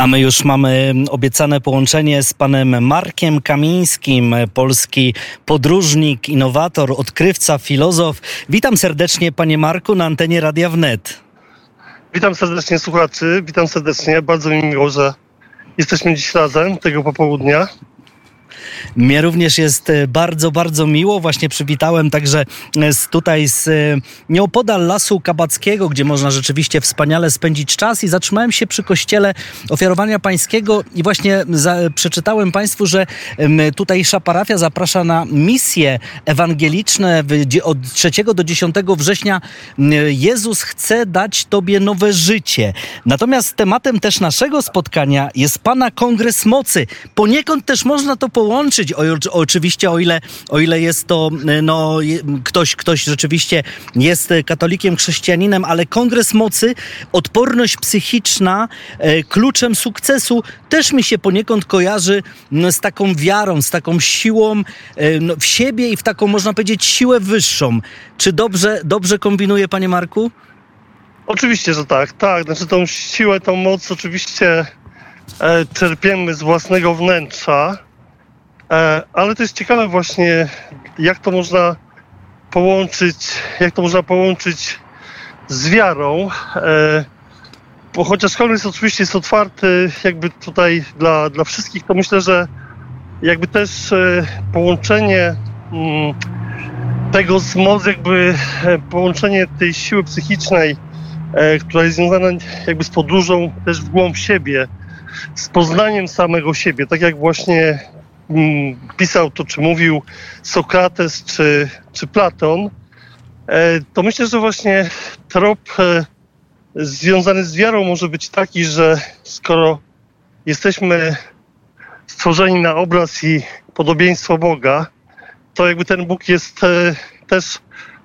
A my już mamy obiecane połączenie z panem Markiem Kamińskim, polski podróżnik, innowator, odkrywca, filozof. Witam serdecznie, panie Marku, na antenie Radia Wnet. Witam serdecznie słuchaczy, witam serdecznie. Bardzo mi miło, że jesteśmy dziś razem tego popołudnia. Mnie również jest e, bardzo, bardzo miło. Właśnie przywitałem także e, z, tutaj z e, nieopodal Lasu Kabackiego, gdzie można rzeczywiście wspaniale spędzić czas i zatrzymałem się przy kościele ofiarowania pańskiego i właśnie za, przeczytałem państwu, że tutejsza parafia zaprasza na misje ewangeliczne od 3 do 10 września. Jezus chce dać tobie nowe życie. Natomiast tematem też naszego spotkania jest Pana Kongres Mocy. Poniekąd też można to połączyć o, oczywiście o ile, o ile jest to no, ktoś, ktoś rzeczywiście jest katolikiem, chrześcijaninem, ale Kongres Mocy, odporność psychiczna, e, kluczem sukcesu też mi się poniekąd kojarzy no, z taką wiarą, z taką siłą e, no, w siebie i w taką, można powiedzieć, siłę wyższą. Czy dobrze, dobrze kombinuję, panie Marku? Oczywiście, że tak. Tak, znaczy tą siłę, tą moc oczywiście e, czerpiemy z własnego wnętrza. E, ale to jest ciekawe właśnie, jak to można połączyć, jak to można połączyć z wiarą. E, bo chociaż kongres oczywiście jest otwarty jakby tutaj dla, dla wszystkich, to myślę, że jakby też e, połączenie mm, tego z moc, jakby połączenie tej siły psychicznej, która jest związana jakby z podróżą też w głąb siebie, z poznaniem samego siebie, tak jak właśnie pisał to, czy mówił Sokrates, czy, czy Platon, e, to myślę, że właśnie trop e, związany z wiarą może być taki, że skoro jesteśmy stworzeni na obraz i podobieństwo Boga, to jakby ten Bóg jest e, też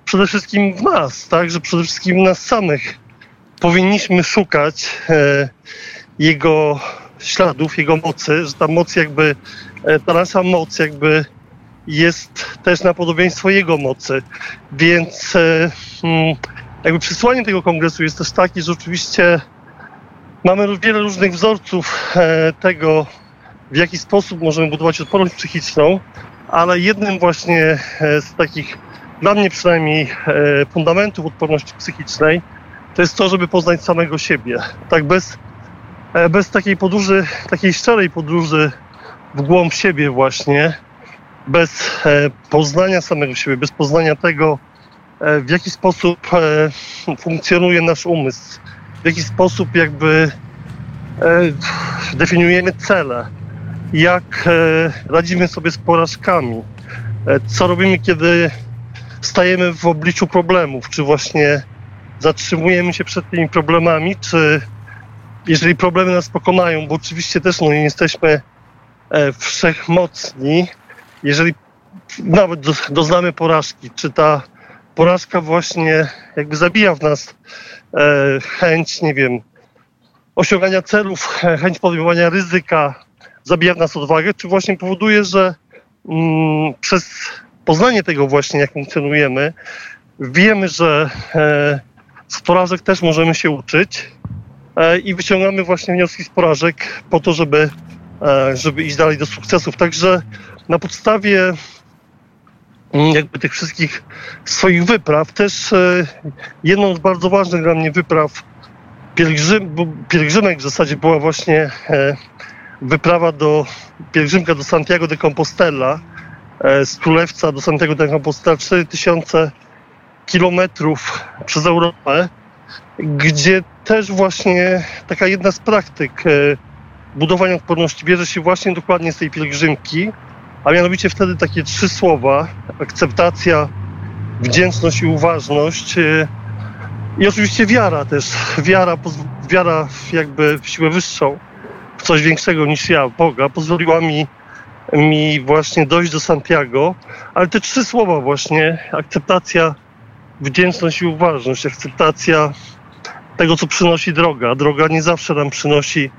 przede wszystkim w nas, tak? Że przede wszystkim w nas samych powinniśmy szukać Jego śladów, Jego mocy, że ta moc jakby E, ta nasza moc jakby jest też na podobieństwo jego mocy. Więc e, mm, jakby przesłanie tego kongresu jest też takie, że oczywiście mamy wiele różnych wzorców e, tego, w jaki sposób możemy budować odporność psychiczną, ale jednym właśnie z takich, dla mnie przynajmniej, fundamentów odporności psychicznej to jest to, żeby poznać samego siebie. Tak bez, bez takiej podróży, takiej szczerej podróży w głąb siebie właśnie, bez e, poznania samego siebie, bez poznania tego, e, w jaki sposób e, funkcjonuje nasz umysł, w jaki sposób jakby definiujemy cele, jak radzimy sobie z porażkami, co robimy, kiedy stajemy w obliczu problemów, czy właśnie zatrzymujemy się przed tymi problemami, czy jeżeli problemy nas pokonają, bo oczywiście też no, nie jesteśmy E, wszechmocni, jeżeli nawet doznamy porażki, czy ta porażka właśnie jakby zabija w nas e, chęć, nie wiem, osiągania celów, chęć podejmowania ryzyka, zabija w nas odwagę, czy właśnie powoduje, że mm, przez poznanie tego właśnie, jak funkcjonujemy, wiemy, że e, z porażek też możemy się uczyć i wyciągamy właśnie wnioski z porażek po to, żeby E, żeby iść dalej do sukcesów. Także na podstawie mm, jakby tych wszystkich swoich wypraw, też e, jedną z bardzo ważnych dla mnie wypraw pielgrzym, pielgrzymek w zasadzie była właśnie e, wyprawa do pielgrzymka do Santiago de Compostela z Królewca do Santiago de Compostela 4000 kilometrów przez Europę, gdzie też właśnie taka jedna z praktyk budowania odporności bierze się właśnie dokładnie z tej pielgrzymki, a mianowicie wtedy takie trzy słowa: akceptacja, wdzięczność i uważność. E, I oczywiście wiara też. Wiara, wiara jakby w siłę wyższą, w coś większego niż ja, Boga, pozwoliła mi, mi właśnie dojść do Santiago. Ale te trzy słowa właśnie, akceptacja, wdzięczność i uważność, akceptacja tego, co przynosi droga. Droga nie zawsze nam przynosi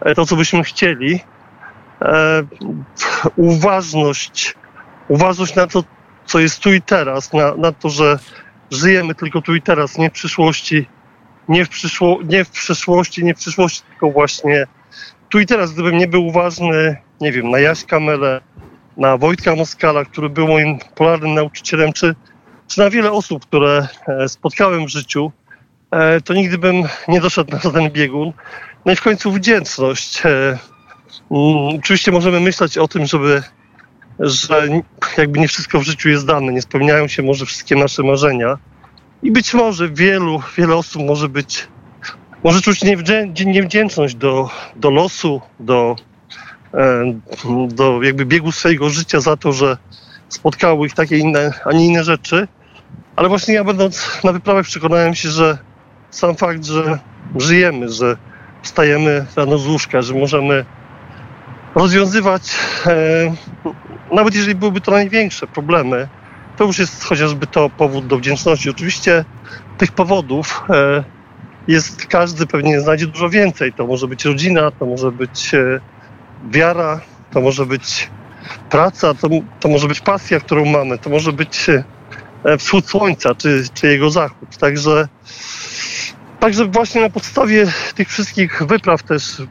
E, to, co byśmy chcieli. E, uważność, uważność na to, co jest tu i teraz, na, na to, że żyjemy tylko tu i teraz, nie w przyszłości, nie w, przyszło, nie w przeszłości, nie w przyszłości, tylko właśnie tu i teraz, gdybym nie był uważny, nie wiem, na Jaśka Mele, na Wojtka Moskala, który był moim polarnym nauczycielem, czy, czy na wiele osób, które e, spotkałem w życiu, to nigdy bym nie doszedł na ten biegun. No i w końcu wdzięczność. E, mm, oczywiście możemy myśleć o tym, żeby że jakby nie wszystko w życiu jest dane, nie spełniają się może wszystkie nasze marzenia. I być może wielu, wiele osób może być, może czuć niewdzięczność do, do losu, do, e, do jakby biegu swojego życia za to, że spotkały ich takie inne, a nie inne rzeczy. Ale właśnie ja będąc na wyprawach przekonałem się, że sam fakt, że żyjemy, że wstajemy rano z łóżka, że możemy rozwiązywać e, nawet jeżeli byłyby to największe problemy, to już jest chociażby to powód do wdzięczności. Oczywiście tych powodów e, jest, każdy pewnie znajdzie dużo więcej. To może być rodzina, to może być e, wiara, to może być praca, to, to może być pasja, którą mamy, to może być e, wschód słońca, czy, czy jego zachód. Także, także właśnie na podstawie tych wszystkich wypraw też,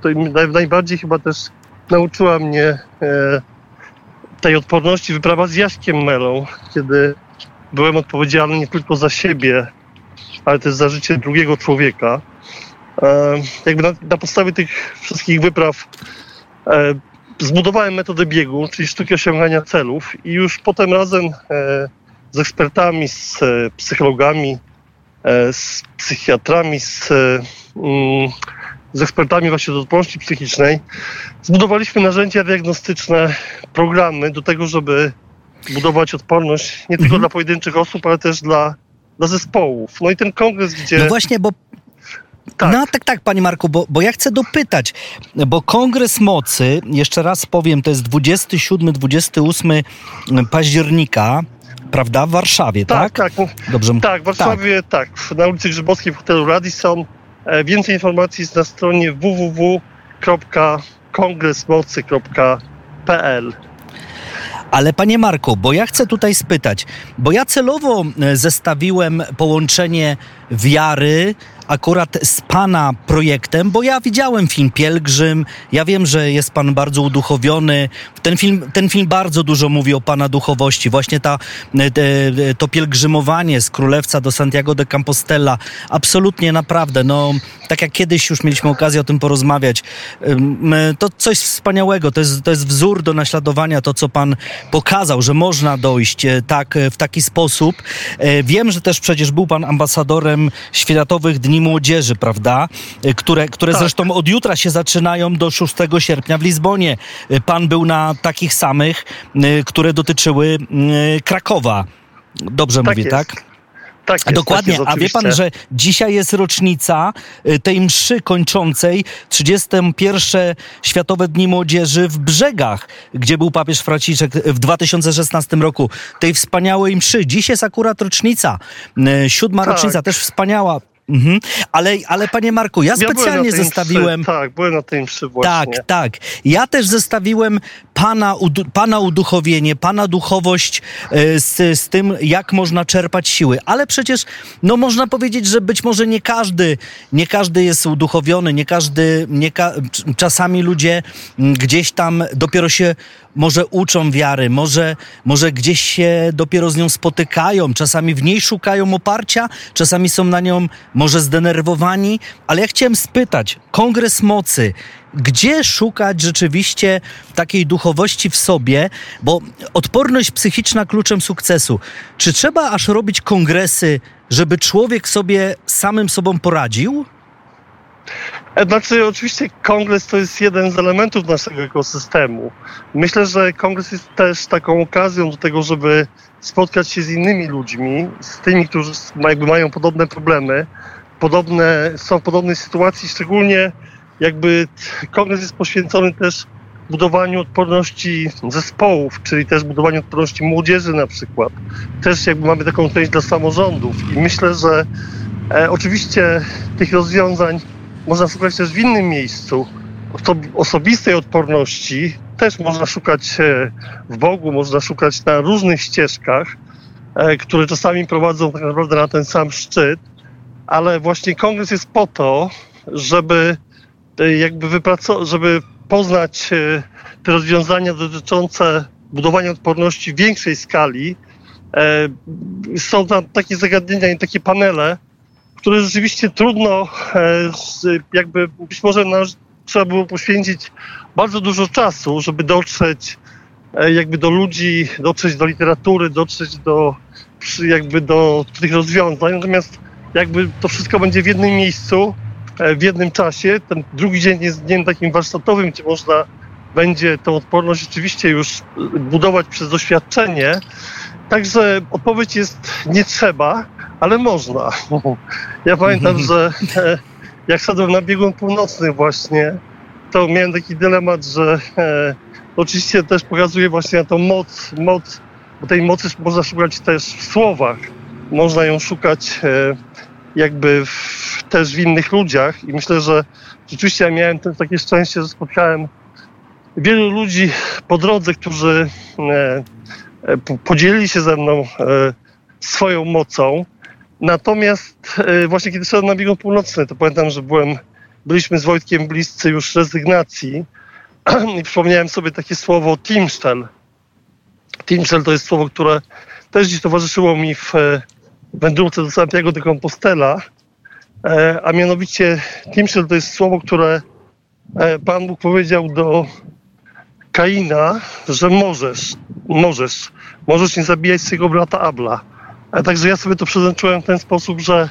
najbardziej chyba też nauczyła mnie tej odporności wyprawa z Jaśkiem Melą, kiedy byłem odpowiedzialny nie tylko za siebie, ale też za życie drugiego człowieka. E, jakby na, na podstawie tych wszystkich wypraw e, zbudowałem metodę biegu, czyli sztuki osiągania celów i już potem razem e, z ekspertami, z psychologami, z psychiatrami, z mm, z ekspertami właśnie do odporności psychicznej, zbudowaliśmy narzędzia diagnostyczne, programy do tego, żeby budować odporność nie tylko mhm. dla pojedynczych osób, ale też dla, dla zespołów. No i ten kongres, gdzie... No właśnie, bo tak. No tak, tak, panie Marku, bo, bo ja chcę dopytać, bo Kongres Mocy, jeszcze raz powiem, to jest 27-28 października, prawda, w Warszawie, tak? Tak, tak. Dobrze. Tak, w Warszawie, tak. tak. Na ulicy Grzybowskiej w hotelu Radisson. E, więcej informacji jest na stronie www.kongresmocy.pl. Ale panie Marku, bo ja chcę tutaj spytać, bo ja celowo e, zestawiłem połączenie wiary akurat z Pana projektem, bo ja widziałem film Pielgrzym, ja wiem, że jest Pan bardzo uduchowiony. Ten film, ten film bardzo dużo mówi o Pana duchowości. Właśnie ta, te, to pielgrzymowanie z Królewca do Santiago de Compostela, absolutnie naprawdę, no tak jak kiedyś już mieliśmy okazję o tym porozmawiać, to coś wspaniałego, to jest, to jest wzór do naśladowania, to co Pan pokazał, że można dojść e, tak, e, w taki sposób. E, wiem, że też przecież był Pan ambasadorem Światowych Dni Młodzieży, prawda? Y, które, które tak. zresztą od jutra się zaczynają do 6 sierpnia w Lizbonie. Y, pan był na takich samych, y, które dotyczyły Krakowa. Dobrze tak mówię, jest. tak? Tak jest, Dokładnie, tak a wie pan, że dzisiaj jest rocznica tej mszy kończącej 31 Światowe Dni Młodzieży w Brzegach, gdzie był papież Franciszek w 2016 roku. Tej wspaniałej mszy. Dziś jest akurat rocznica, siódma tak. rocznica, też wspaniała. Mhm. Ale, ale panie Marku, ja, ja specjalnie zestawiłem. Mszy, tak, byłem na tej mszy właśnie. Tak, tak. Ja też zestawiłem pana, pana uduchowienie, pana duchowość e, z, z tym, jak można czerpać siły. Ale przecież, no można powiedzieć, że być może nie każdy, nie każdy jest uduchowiony, nie każdy, nie ka czasami ludzie gdzieś tam dopiero się może uczą wiary, może, może gdzieś się dopiero z nią spotykają, czasami w niej szukają oparcia, czasami są na nią może zdenerwowani, ale ja chciałem spytać, Kongres Mocy, gdzie szukać rzeczywiście takiej duchowości w sobie, bo odporność psychiczna kluczem sukcesu. Czy trzeba aż robić kongresy, żeby człowiek sobie samym sobą poradził? E, znaczy, oczywiście kongres to jest jeden z elementów naszego ekosystemu. Myślę, że kongres jest też taką okazją do tego, żeby spotkać się z innymi ludźmi, z tymi, którzy jakby mają podobne problemy, podobne, są w podobnej sytuacji, szczególnie jakby kongres jest poświęcony też budowaniu odporności zespołów, czyli też budowaniu odporności młodzieży na przykład. Też jakby mamy taką część dla samorządów i myślę, że e, oczywiście tych rozwiązań można szukać też w innym miejscu. Osobistej odporności też można szukać e, w Bogu, można szukać na różnych ścieżkach, e, które czasami prowadzą tak naprawdę na ten sam szczyt, ale właśnie kongres jest po to, żeby e, jakby wypracować, żeby poznać te rozwiązania dotyczące budowania odporności w większej skali. Są tam takie zagadnienia i takie panele, które rzeczywiście trudno, jakby być może trzeba było poświęcić bardzo dużo czasu, żeby dotrzeć jakby do ludzi, dotrzeć do literatury, dotrzeć do jakby do tych rozwiązań. Natomiast jakby to wszystko będzie w jednym miejscu, e, w jednym czasie. Ten drugi dzień jest dniem takim warsztatowym, gdzie można będzie tą odporność rzeczywiście już budować przez doświadczenie. Także odpowiedź jest nie trzeba, ale można. Ja pamiętam, że e, jak szedłem na biegun północny właśnie, to miałem taki dylemat, że e, oczywiście też pokazuje właśnie tą moc, moc, bo tej mocy można szukać też w słowach. Można ją szukać jakby w, też w innych ludziach i myślę, że rzeczywiście ja miałem ten, takie szczęście, że spotkałem wielu ludzi po drodze, którzy e, e, podzielili się ze mną e, swoją mocą. Natomiast e, właśnie kiedy szedłem na biegun północny, to pamiętam, że byłem, byliśmy z Wojtkiem bliscy już rezygnacji i przypomniałem sobie takie słowo Timsztel. Timsztel to jest słowo, które też dziś towarzyszyło mi w wędrówce do Santiago de Compostela, e, a mianowicie Timshel to jest słowo, które e, Pan Bóg powiedział do Kaina, że możesz, możesz, możesz nie zabijać swojego brata Abla. A także ja sobie to przeznaczyłem w ten sposób, że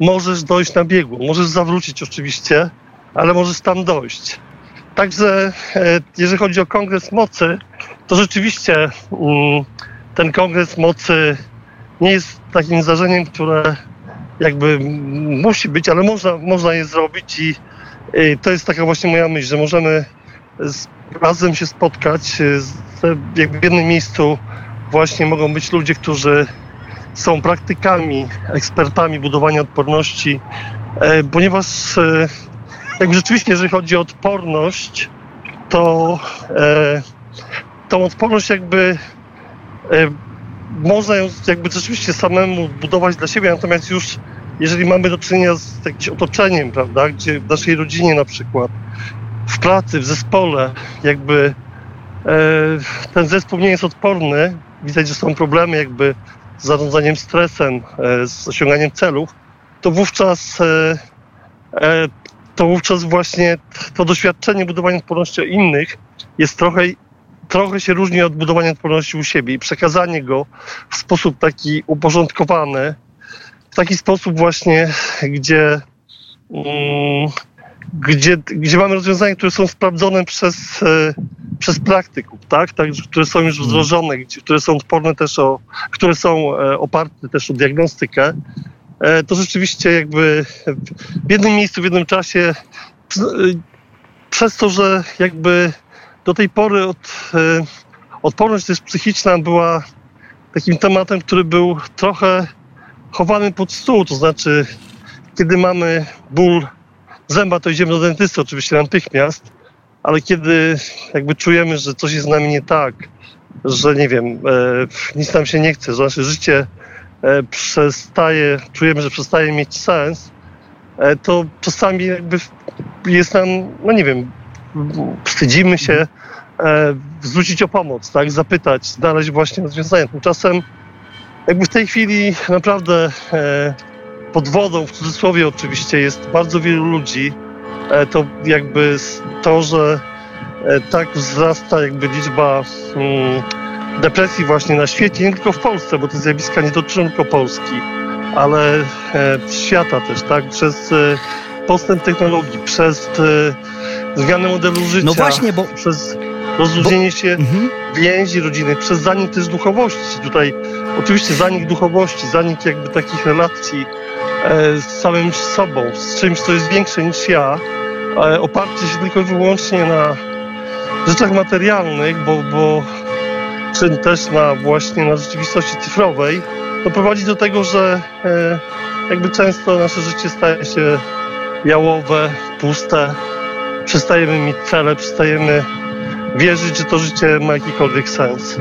możesz dojść na biegu, możesz zawrócić oczywiście, ale możesz tam dojść. Także e, jeżeli chodzi o Kongres Mocy, to rzeczywiście mm, ten Kongres Mocy nie jest takim zdarzeniem, które jakby musi być, ale można, można je zrobić i, to jest taka właśnie moja myśl, że możemy razem się spotkać, z, jakby w jednym miejscu właśnie mogą być ludzie, którzy są praktykami, ekspertami budowania odporności, e, ponieważ e, jakby rzeczywiście, jeżeli chodzi o odporność, to e, tą odporność jakby można ją jakby rzeczywiście samemu budować dla siebie, natomiast już jeżeli mamy do czynienia z jakimś otoczeniem, prawda, gdzie w naszej rodzinie na przykład, w pracy, w zespole, jakby e, ten zespół nie jest odporny, widać, że są problemy jakby z zarządzaniem stresem, e, z osiąganiem celów, to wówczas e, e to wówczas właśnie to doświadczenie budowania odporności innych jest trochę trochę się różni od budowania odporności u siebie i przekazanie go w sposób taki uporządkowany, w taki sposób właśnie, gdzie, mm, gdzie, gdzie mamy rozwiązania, które są sprawdzone przez, przez praktyków, tak? tak? które są już wdrożone, które są odporne też o, które są e, oparte też o diagnostykę, e, to rzeczywiście jakby w jednym miejscu, w jednym czasie przez to, że jakby do tej pory od, e, odporność też psychiczna była takim tematem, który był trochę chowany pod stół, to znaczy kiedy mamy ból zęba, to idziemy do dentysty oczywiście natychmiast, ale kiedy jakby czujemy, że coś jest z nami nie tak, że nie wiem, e, nic nam się nie chce, że nasze życie e, przestaje, czujemy, że przestaje mieć sens, e, to czasami jakby jest nam, no nie wiem, wstydzimy się e, zwrócić o pomoc, tak, zapytać, znaleźć właśnie rozwiązanie. Tymczasem jakby w tej chwili naprawdę e, pod wodą, w cudzysłowie oczywiście, jest bardzo wielu ludzi. E, to jakby to, że e, tak wzrasta jakby liczba mm, depresji właśnie na świecie, nie tylko w Polsce, bo te zjawiska nie dotyczą tylko Polski, ale e, świata też, tak, przez postęp technologii, przez zmianę modelu życia. No właśnie, bo... Przez rozluźnienie bo... się mhm. więzi rodziny, przez zanik też duchowości. Tutaj oczywiście zanik duchowości, zanik jakby takich relacji z samym sobą, z czymś, co jest większe niż ja, e, oparcie się tylko i wyłącznie na rzeczach materialnych, bo, bo czy też na właśnie na rzeczywistości cyfrowej, to prowadzi do tego, że e, jakby często nasze życie staje się jałowe, puste, przestajemy mieć cele, przestajemy wierzyć, że to życie ma jakikolwiek sens.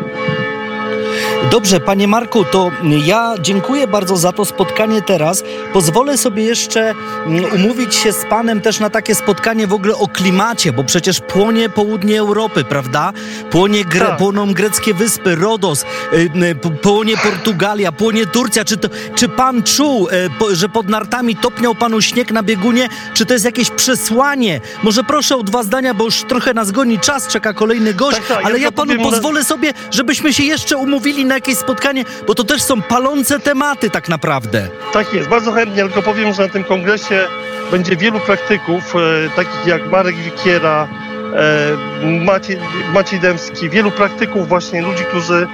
Dobrze, panie Marku, to ja dziękuję bardzo za to spotkanie teraz. Pozwolę sobie jeszcze mm, umówić się z panem też na takie spotkanie w ogóle o klimacie, bo przecież płonie południe Europy, prawda? Płonie gre, Tak. płoną greckie wyspy, Rodos, y, płonie Portugalia, płonie Turcja. Czy, to, czy pan czuł, po, że pod nartami topniał panu śnieg na biegunie? Czy to jest jakieś przesłanie? Może proszę o dwa zdania, bo już trochę nas goni czas, czeka kolejny gość, Tak, tak, ale ja panu powiem pozwolę sobie, żebyśmy się jeszcze umówili na jakieś spotkanie, bo to też są palące tematy tak naprawdę. Tak jest, bardzo chętnie, tylko powiem, że na tym kongresie będzie wielu praktyków, e, takich jak Marek Wikiera, e, Maciej, Maciej Dębski, wielu praktyków właśnie, ludzi, którzy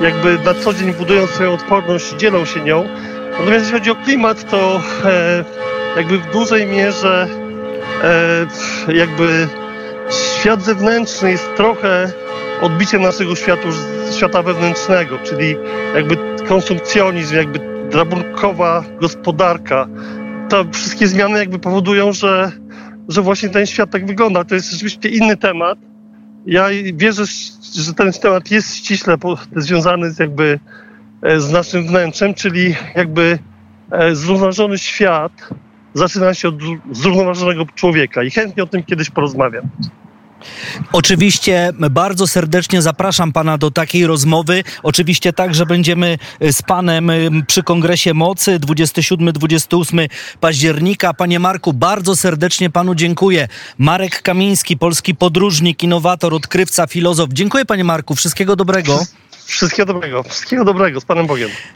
jakby na co dzień budują swoją odporność, dzielą się nią. Natomiast jeśli chodzi o klimat, to e, jakby w dużej mierze e, jakby świat zewnętrzny jest trochę odbiciem naszego światu, świata wewnętrznego, czyli jakby konsumpcjonizm, jakby drabunkowa gospodarka. To wszystkie zmiany jakby powodują, że, że właśnie ten świat tak wygląda. To jest rzeczywiście inny temat. Ja wierzę, że ten temat jest ściśle związany z jakby e, z naszym wnętrzem, czyli jakby e, zrównoważony świat zaczyna się od zrównoważonego człowieka i chętnie o tym kiedyś porozmawiam. Oczywiście bardzo serdecznie zapraszam pana do takiej rozmowy. Oczywiście tak, że będziemy z panem y, przy Kongresie Mocy 27-28 października. Panie Marku, bardzo serdecznie panu dziękuję. Marek Kamiński, polski podróżnik, innowator, odkrywca, filozof. Dziękuję panie Marku, wszystkiego dobrego. Wszystkiego dobrego, wszystkiego dobrego, z Panem Bogiem.